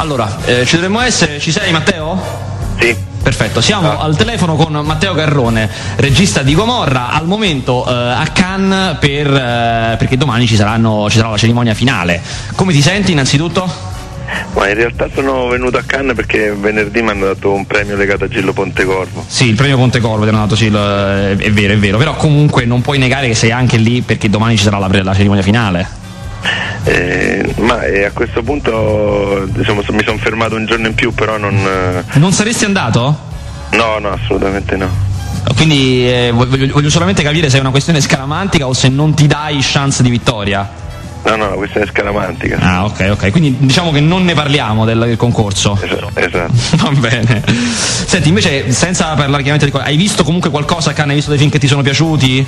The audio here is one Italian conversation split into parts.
Allora, eh, ci dovremmo essere, ci sei Matteo? Sì. Perfetto, siamo Ah. al telefono con Matteo Garrone, regista di Gomorra, al momento eh, a Cannes per, eh, perché domani ci, saranno, ci sarà la cerimonia finale. Come ti senti innanzitutto? Ma in realtà sono venuto a Cannes perché venerdì mi hanno dato un premio legato a Gillo Pontecorvo. Sì, il premio Pontecorvo ti hanno dato, sì, è, è vero, è vero, però comunque non puoi negare che sei anche lì perché domani ci sarà la, la cerimonia finale. Eh, ma eh, a questo punto diciamo, mi sono fermato un giorno in più, però non. eh, Non saresti andato? No, no, assolutamente no. Quindi eh, voglio, voglio solamente capire se è una questione scaramantica o se non ti dai chance di vittoria. No, no, la questione è scaramantica. Ah, ok, ok. Quindi diciamo che non ne parliamo del, del concorso. Esatto, esatto. Va bene. Senti, invece, senza parlare chiaramente di hai visto comunque qualcosa Cannes? Hai visto dei film che ti sono piaciuti?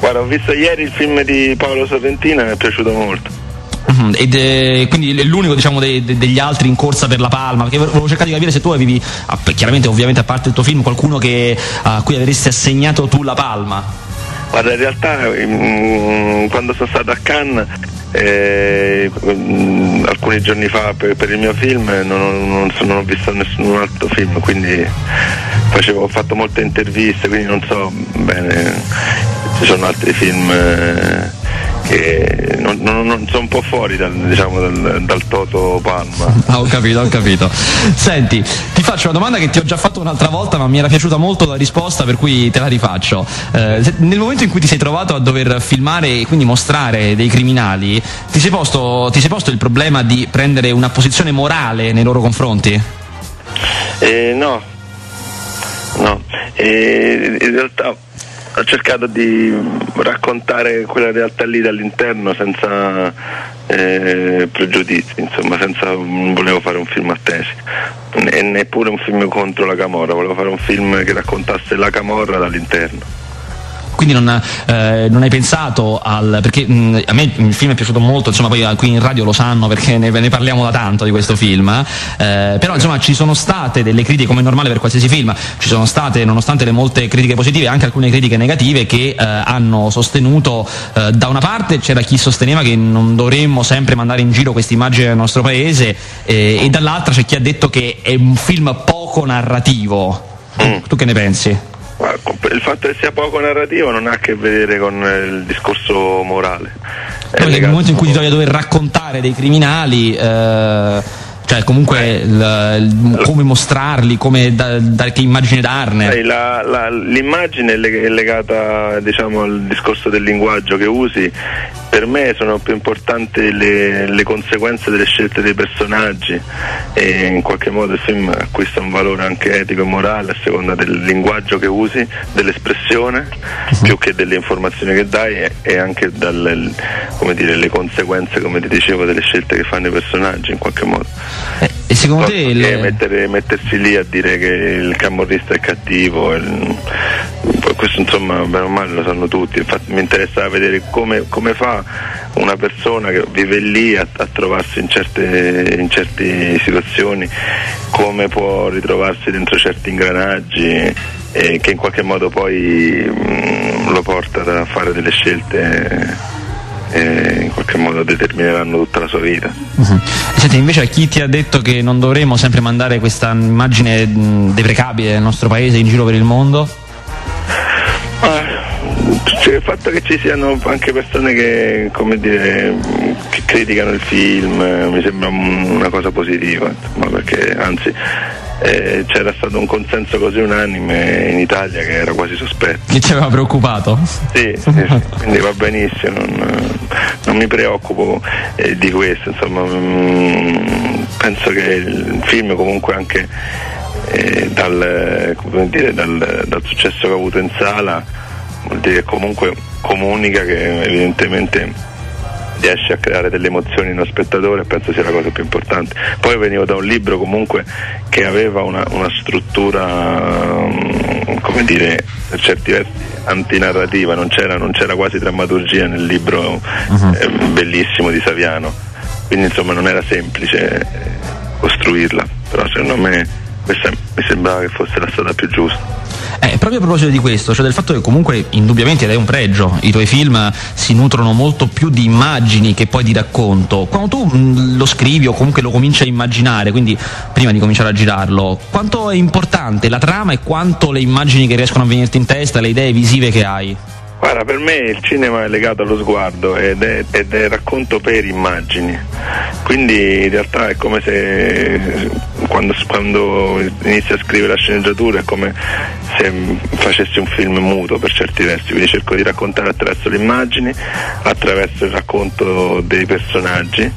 Guarda, ho visto ieri il film di Paolo Sorrentino e mi è piaciuto molto. Mhm, Ed è, quindi è l'unico diciamo, dei- de- degli altri in corsa per la palma perché volevo cercare di capire se tu avevi ah, chiaramente ovviamente a parte il tuo film qualcuno che, a cui avresti assegnato tu la palma. Guarda, in realtà mm, quando sono stato a Cannes eh, alcuni giorni fa per, per il mio film non, ho- non so- non ho visto nessun altro film, quindi facevo- ho fatto molte interviste, quindi non so bene, ci sono altri film eh, che non, non- non- sono un po' fuori dal, diciamo, dal, dal Toto Palma. Ah, ho capito, ho capito. Senti, ti faccio una domanda che ti ho già fatto un'altra volta, ma mi era piaciuta molto la risposta, per cui te la rifaccio. Eh, se- nel momento in cui ti sei trovato a dover filmare e quindi mostrare dei criminali, ti sei, posto, ti sei posto il problema di prendere una posizione morale nei loro confronti? Eh, no, no, Eh, in realtà ho cercato di raccontare quella realtà lì dall'interno senza eh, pregiudizi, insomma, senza, non volevo fare un film a tesi e neppure un film contro la Camorra, volevo fare un film che raccontasse la Camorra dall'interno. Quindi non, eh, non hai pensato al. perché mh, a me il film è piaciuto molto, insomma, poi eh, qui in radio lo sanno perché ne, ne parliamo da tanto di questo film. eh, però insomma ci sono state delle critiche, come è normale per qualsiasi film, ci sono state, nonostante le molte critiche positive, anche alcune critiche negative che eh, hanno sostenuto eh, da una parte c'era chi sosteneva che non dovremmo sempre mandare in giro queste immagini del nostro paese, eh, e dall'altra c'è chi ha detto che è un film poco narrativo. Tu, tu che ne pensi? Il fatto che sia poco narrativo non ha a che vedere con eh, il discorso morale. Poi nel momento in cui ti trovi a dover raccontare dei criminali, eh, cioè comunque il- il- come mostrarli, come da- da- che immagine darne. La- la- l'immagine è legata diciamo, al discorso del linguaggio che usi. Per me sono più importanti le, le conseguenze delle scelte dei personaggi e in qualche modo il film acquista un valore anche etico e morale a seconda del linguaggio che usi, dell'espressione, più che delle informazioni che dai e, e anche dalle come dire, le conseguenze, come ti dicevo, delle scelte che fanno i personaggi in qualche modo. Eh, e secondo te il- mettere- mettersi lì a dire che il camorrista è cattivo, il- questo insomma bene o male lo sanno tutti, infatti mi interessava vedere come, come fa una persona che vive lì a, a trovarsi in certe, in certe situazioni, come può ritrovarsi dentro certi ingranaggi e che in qualche modo poi mm, lo porta a fare delle scelte e in qualche modo determineranno tutta la sua vita. Mhm. Senti, invece a chi ti ha detto che non dovremmo sempre mandare questa immagine mh, deprecabile del nostro paese in giro per il mondo? Cioè, il fatto che ci siano anche persone che, come dire, che criticano il film eh, mi sembra un- una cosa positiva, insomma, perché anzi eh, c'era stato un consenso così unanime in Italia che era quasi sospetto. Che ci aveva preoccupato? Sì, sì, sì, quindi va benissimo, non, non mi preoccupo eh, di questo, insomma, mm, penso che il film comunque anche eh, dal, come dire, dal- dal successo che ha avuto in sala vuol dire che comunque comunica che evidentemente riesce a creare delle emozioni nello spettatore e penso sia la cosa più importante. Poi venivo da un libro comunque che aveva una, una struttura, mm, come dire, per certi versi antinarrativa, non c'era, non c'era quasi drammaturgia nel libro eh, bellissimo di Saviano, quindi insomma non era semplice eh, costruirla, però secondo me questa mi sembrava che fosse la strada più giusta. Eh, proprio a proposito di questo, cioè del fatto che comunque indubbiamente ed è un pregio, i tuoi film si nutrono molto più di immagini che poi di racconto. Quando tu mh, lo scrivi o comunque lo cominci a immaginare, quindi prima di cominciare a girarlo, quanto è importante la trama e quanto le immagini che riescono a venirti in testa, le idee visive che hai? Guarda, per me il cinema è legato allo sguardo ed è, ed è, racconto per immagini, quindi in realtà è come se quando, quando inizi a scrivere la sceneggiatura è come se facessi un film muto per certi versi, quindi cerco di raccontare attraverso le immagini, attraverso il racconto dei personaggi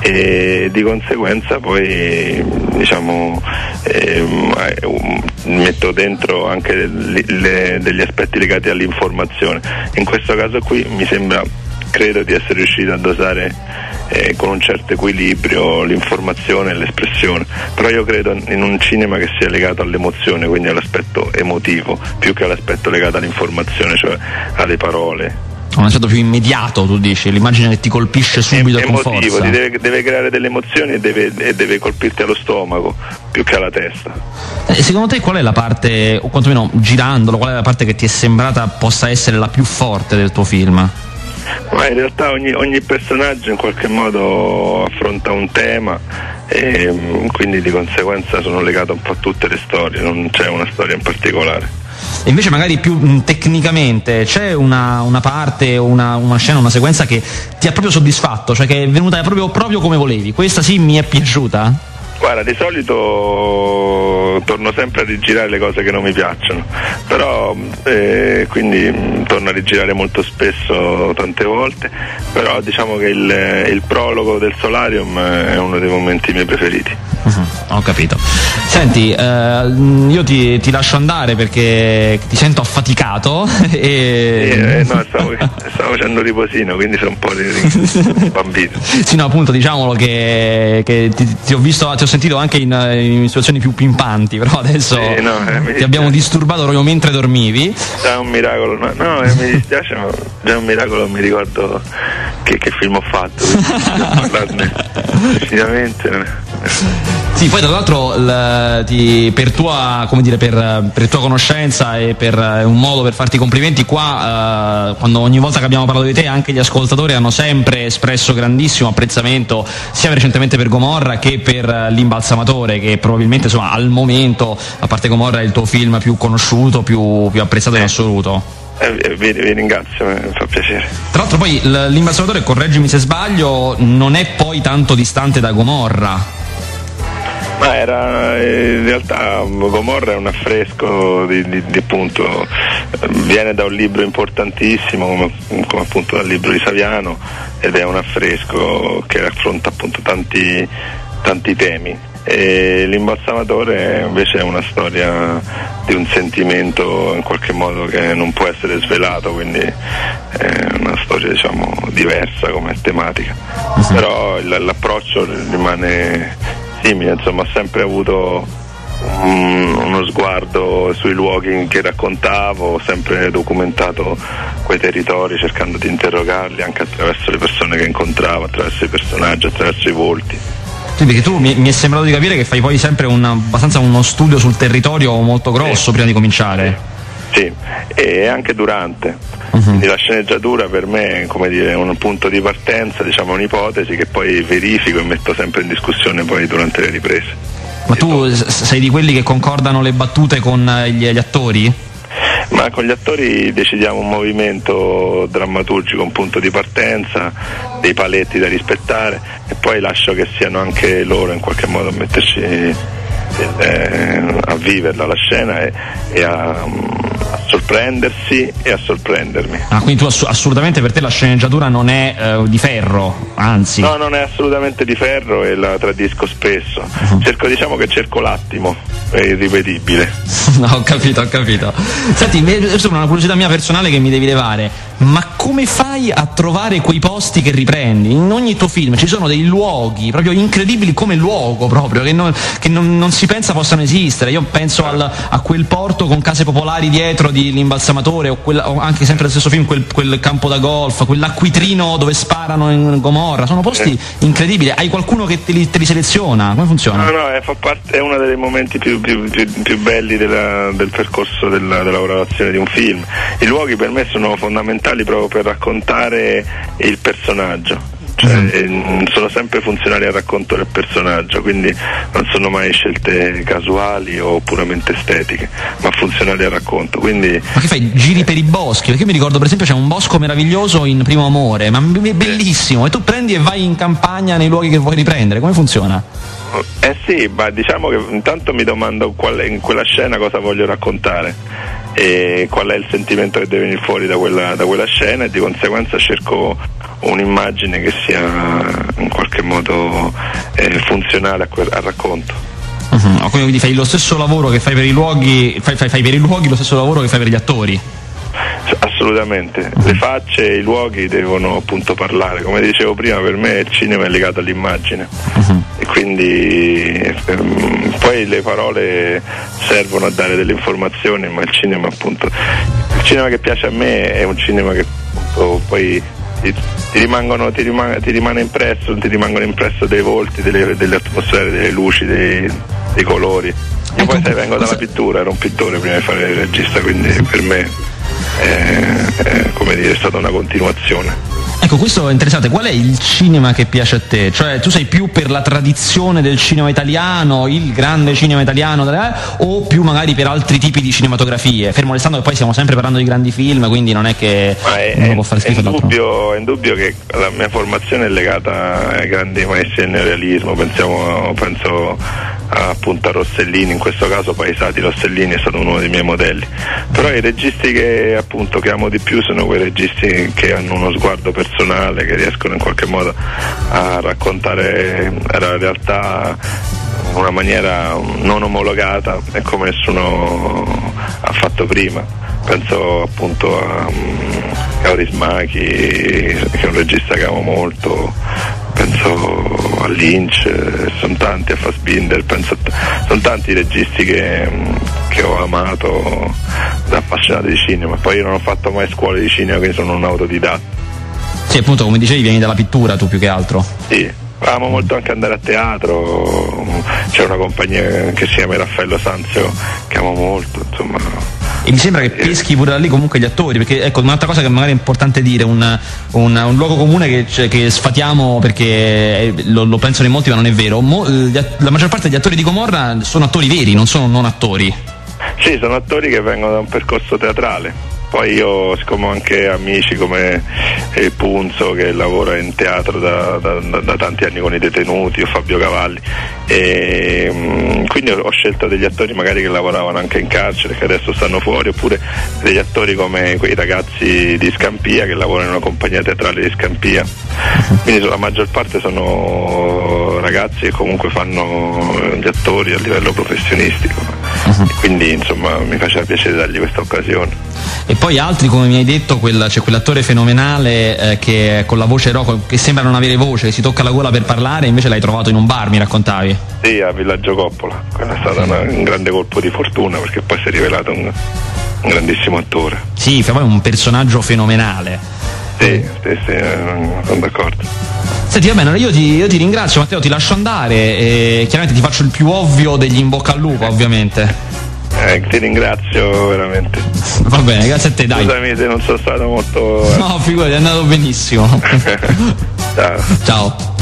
e di conseguenza poi diciamo, eh, metto dentro anche le, le, degli aspetti legati all'informazione. In questo caso qui mi sembra, credo di essere riuscito a dosare eh, con un certo equilibrio l'informazione e l'espressione, però io credo in un cinema che sia legato all'emozione, quindi all'aspetto emotivo, più che all'aspetto legato all'informazione, cioè alle parole un aspetto più immediato, tu dici, l'immagine che ti colpisce subito è, con emotivo, forza. Deve, deve, creare delle emozioni e deve, e deve, colpirti allo stomaco più che alla testa. E secondo te qual è la parte, o quantomeno girandolo, qual è la parte che ti è sembrata possa essere la più forte del tuo film? Ma in realtà ogni, ogni personaggio in qualche modo affronta un tema e mm, quindi di conseguenza sono legato un po' a tutte le storie, non c'è una storia in particolare. E invece magari più mh, tecnicamente c'è una, una parte, una, una, scena, una sequenza che ti ha proprio soddisfatto, cioè che è venuta proprio, proprio come volevi. Questa sì mi è piaciuta? Guarda, di solito torno sempre a rigirare le cose che non mi piacciono, però eh, quindi mh, torno a rigirare molto spesso, tante volte, però diciamo che il, il prologo del Solarium è uno dei momenti miei preferiti. Uh-huh, ho capito. Senti, eh, io ti, ti, lascio andare perché ti sento affaticato. E... Eh, no, stavo, stavo, facendo riposino, quindi sono un po' di, bambino. sì, no, appunto, diciamolo che, che ti, ti, ho visto, ti ho sentito anche in, in situazioni più pimpanti, però adesso sì, no, eh, ti abbiamo disturbato proprio mentre dormivi. È un miracolo, no, no eh, mi dispiace, ma è un miracolo, mi ricordo che, che film ho fatto. Decisamente. Sì, poi tra l'altro l, ti, per, tua, dire, per, per, tua, conoscenza e per eh, un modo per farti complimenti, qua eh, quando ogni volta che abbiamo parlato di te anche gli ascoltatori hanno sempre espresso grandissimo apprezzamento sia recentemente per Gomorra che per eh, l'imbalsamatore che probabilmente insomma, al momento, a parte Gomorra, è il tuo film più conosciuto, più, più apprezzato in assoluto. Eh, vi, vi, ringrazio, mi fa piacere. Tra l'altro poi l'imbalsamatore, correggimi se sbaglio, non è poi tanto distante da Gomorra. Ma era in realtà Gomorra è un affresco di, di, di appunto, viene da un libro importantissimo come, come, appunto dal libro di Saviano ed è un affresco che affronta appunto tanti, tanti temi. E l'imbalsamatore invece è una storia di un sentimento in qualche modo che non può essere svelato, quindi è una storia diciamo diversa come tematica. Uh-huh. Però l'approccio rimane simile, insomma ho sempre avuto um, uno sguardo sui luoghi che raccontavo, ho sempre documentato quei territori cercando di interrogarli anche attraverso le persone che incontravo, attraverso i personaggi, attraverso i volti. Sì, perché tu mi, mi, è sembrato di capire che fai poi sempre un, abbastanza uno studio sul territorio molto grosso sì. prima di cominciare. Sì, e anche durante. Uh-huh. Quindi la sceneggiatura per me è dire, un punto di partenza, diciamo un'ipotesi che poi verifico e metto sempre in discussione poi durante le riprese. Ma tu sei di quelli che concordano le battute con eh, gli, gli attori? Ma con gli attori decidiamo un movimento drammaturgico, un punto di partenza, dei paletti da rispettare e poi lascio che siano anche loro in qualche modo a metterci eh, a viverla la scena e, e a, a, sorprendersi e a sorprendermi. Ah, quindi tu ass- assolutamente per te la sceneggiatura non è eh, di ferro, anzi. No, non è assolutamente di ferro e la tradisco spesso. Uh-huh. Cerco, diciamo che cerco l'attimo, è irripetibile. no, ho capito, ho capito. Senti, una curiosità mia personale che mi devi levare ma come fai a trovare quei posti che riprendi? In ogni tuo film ci sono dei luoghi proprio incredibili come luogo proprio, che non, che non, non si pensa possano esistere. Io penso al, a quel porto con case popolari dietro di l'imbalsamatore, o, quel, o anche sempre nel stesso film quel, quel, campo da golf, quell'acquitrino dove sparano in Gomorra. Sono posti eh. incredibili. Hai qualcuno che te li, te li, seleziona? Come funziona? No, no, è, parte, è uno dei momenti più, più, più, più belli della, del percorso della, della lavorazione di un film. I luoghi per me sono fondamentali proprio per raccontare il personaggio cioè, mm. sono sempre funzionali al racconto del personaggio, quindi non sono mai scelte casuali o puramente estetiche, ma funzionali al racconto. Quindi, ma che fai? Giri per i boschi? Perché io mi ricordo per esempio c'è un bosco meraviglioso in Primo Amore, ma è bellissimo, e tu prendi e vai in campagna nei luoghi che vuoi riprendere, come funziona? Eh sì, ma diciamo che intanto mi domando qual, in quella scena cosa voglio raccontare e qual è il sentimento che deve venire fuori da quella, da quella scena e di conseguenza cerco un'immagine che sia in qualche modo eh, funzionale a quel, al racconto. Uh-huh. Quindi fai lo stesso lavoro che fai per i luoghi, fai, fai, fai per i luoghi lo stesso lavoro che fai per gli attori? Assolutamente, le facce e i luoghi devono appunto parlare, come dicevo prima per me il cinema è legato all'immagine uh-huh. e quindi um, poi le parole servono a dare delle informazioni, ma il cinema appunto, il cinema che piace a me è un cinema che appunto poi ti, ti, rimangono, ti, rimane, ti, rimane impresso, ti rimangono impresso dei volti, delle, delle atmosfere, delle luci, dei, dei colori. Io poi sai, vengo dalla pittura, ero un pittore prima di fare il regista, quindi per me è, è, come dire, è stata una continuazione. Ecco, questo è interessante. Qual è il cinema che piace a te? Cioè, tu sei più per la tradizione del cinema italiano, il grande cinema italiano, eh, o più magari per altri tipi di cinematografie? Fermo restando che poi stiamo sempre parlando di grandi film, quindi non è che è, uno può fare schifo. È indubbio, è indubbio che la mia formazione è legata ai grandi maestri del neorealismo, pensiamo, penso appunto a Rossellini, in questo caso Paesati Rossellini è stato uno dei miei modelli. Però i registi che appunto che amo di più sono quei registi che hanno uno sguardo personale, che riescono in qualche modo a raccontare la realtà in una maniera non omologata e come nessuno ha fatto prima. Penso appunto a um, Kaurismaki, che è un regista che amo molto, penso a Lynch, sono tanti, a Fassbinder, penso sono tanti i registi che, che, ho amato da appassionato di cinema. Poi io non ho fatto mai scuole di cinema, quindi sono un autodidatta. Sì, appunto, come dicevi, vieni dalla pittura tu più che altro. Sì, amo molto anche andare a teatro, c'è una compagnia che si chiama Raffaello Sanzio che amo molto, insomma e mi sembra che peschi pure da lì comunque gli attori, perché ecco, un'altra cosa che magari è importante dire, un, un, un luogo comune che, cioè, che sfatiamo perché eh, lo, lo, pensano in molti ma non è vero, Mo, la maggior parte degli attori di Gomorra sono attori veri, non sono non attori. Sì, sono attori che vengono da un percorso teatrale poi io, siccome ho anche amici come eh, Punzo che lavora in teatro da, da, da, tanti anni con i detenuti, o Fabio Cavalli, e, mh, mm, quindi ho scelto degli attori magari che lavoravano anche in carcere, che adesso stanno fuori, oppure degli attori come quei ragazzi di Scampia che lavorano in una compagnia teatrale di Scampia. Quindi la maggior parte sono ragazzi che comunque fanno gli attori a livello professionistico. Uh-huh. Quindi insomma mi faceva piacere dargli questa occasione. E poi altri, come mi hai detto, quel, c'è quell'attore fenomenale eh, che con la voce rock, che sembra non avere voce, che si tocca la gola per parlare, invece l'hai trovato in un bar, mi raccontavi. Sì, a Villaggio Coppola. Quello è stato una, un grande colpo di fortuna perché poi si è rivelato un, un grandissimo attore. Sì, poi un personaggio fenomenale. Sì, sì, sì, eh, sono d'accordo. Senti, va bene, io ti, io ti ringrazio Matteo, ti lascio andare e chiaramente ti faccio il più ovvio degli in bocca al lupo, ovviamente. Eh, ti ringrazio veramente. Va bene, grazie a te, dai. Scusami se non sono stato molto. No, figurati, è andato benissimo. Ciao. Ciao.